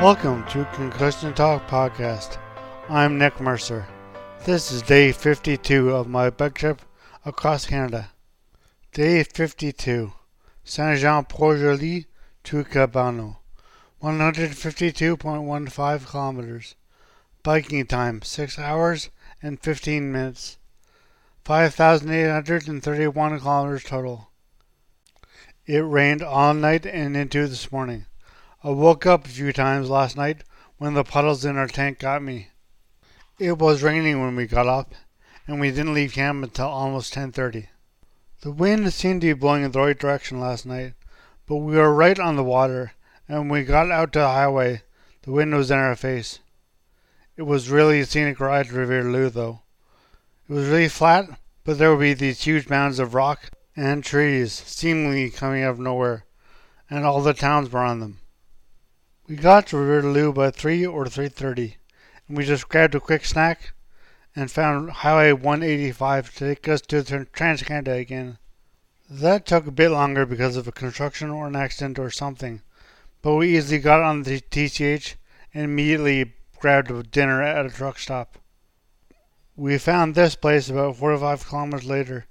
Welcome to Concussion Talk Podcast. I'm Nick Mercer. This is day 52 of my bike trip across Canada. Day 52. Saint Jean Port Joli to Cabano. 152.15 kilometers. Biking time 6 hours and 15 minutes. 5,831 kilometers total. It rained all night and into this morning. I woke up a few times last night when the puddles in our tank got me. It was raining when we got up, and we didn't leave camp until almost 10:30. The wind seemed to be blowing in the right direction last night, but we were right on the water, and when we got out to the highway, the wind was in our face. It was really a scenic ride to Rivière though. It was really flat, but there would be these huge mounds of rock and trees seemingly coming out of nowhere, and all the towns were on them. We got to Rivière-du-Loup by 3 or 3.30, and we just grabbed a quick snack and found Highway 185 to take us to TransCanada again. That took a bit longer because of a construction or an accident or something, but we easily got on the TCH and immediately grabbed a dinner at a truck stop. We found this place about 45 kilometers later,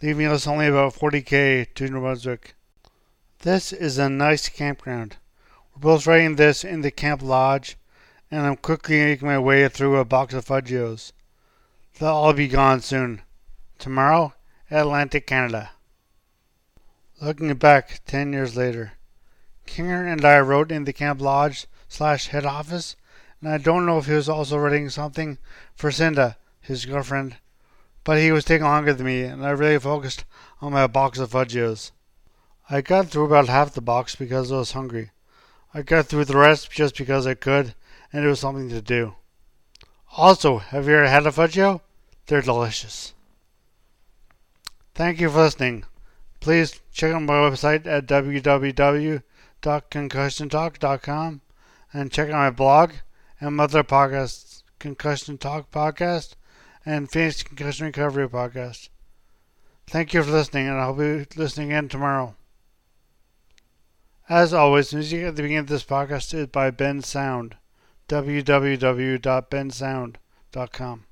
leaving us only about 40k to New Brunswick. This is a nice campground. We're both writing this in the camp lodge, and I'm quickly making my way through a box of Fudgee-Os. They'll all be gone soon. Tomorrow, Atlantic Canada. Looking back ten years later, Kinger and I wrote in the camp lodge slash head office, and I don't know if he was also writing something for Cinda, his girlfriend, but he was taking longer than me, and I really focused on my box of Fudgee-Os. I got through about half the box because I was hungry. I got through the rest just because I could, and it was something to do. Also, have you ever had a Fudgee-O? They're delicious. Thank you for listening. Please check out my website at www.concussiontalk.com and check out my blog and other podcasts, Concussion Talk Podcast and Phoenix Concussion Recovery Podcast. Thank you for listening, and I'll be listening in tomorrow. As always, music at the beginning of this podcast is by Bensound. www.bensound.com.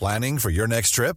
Planning for your next trip?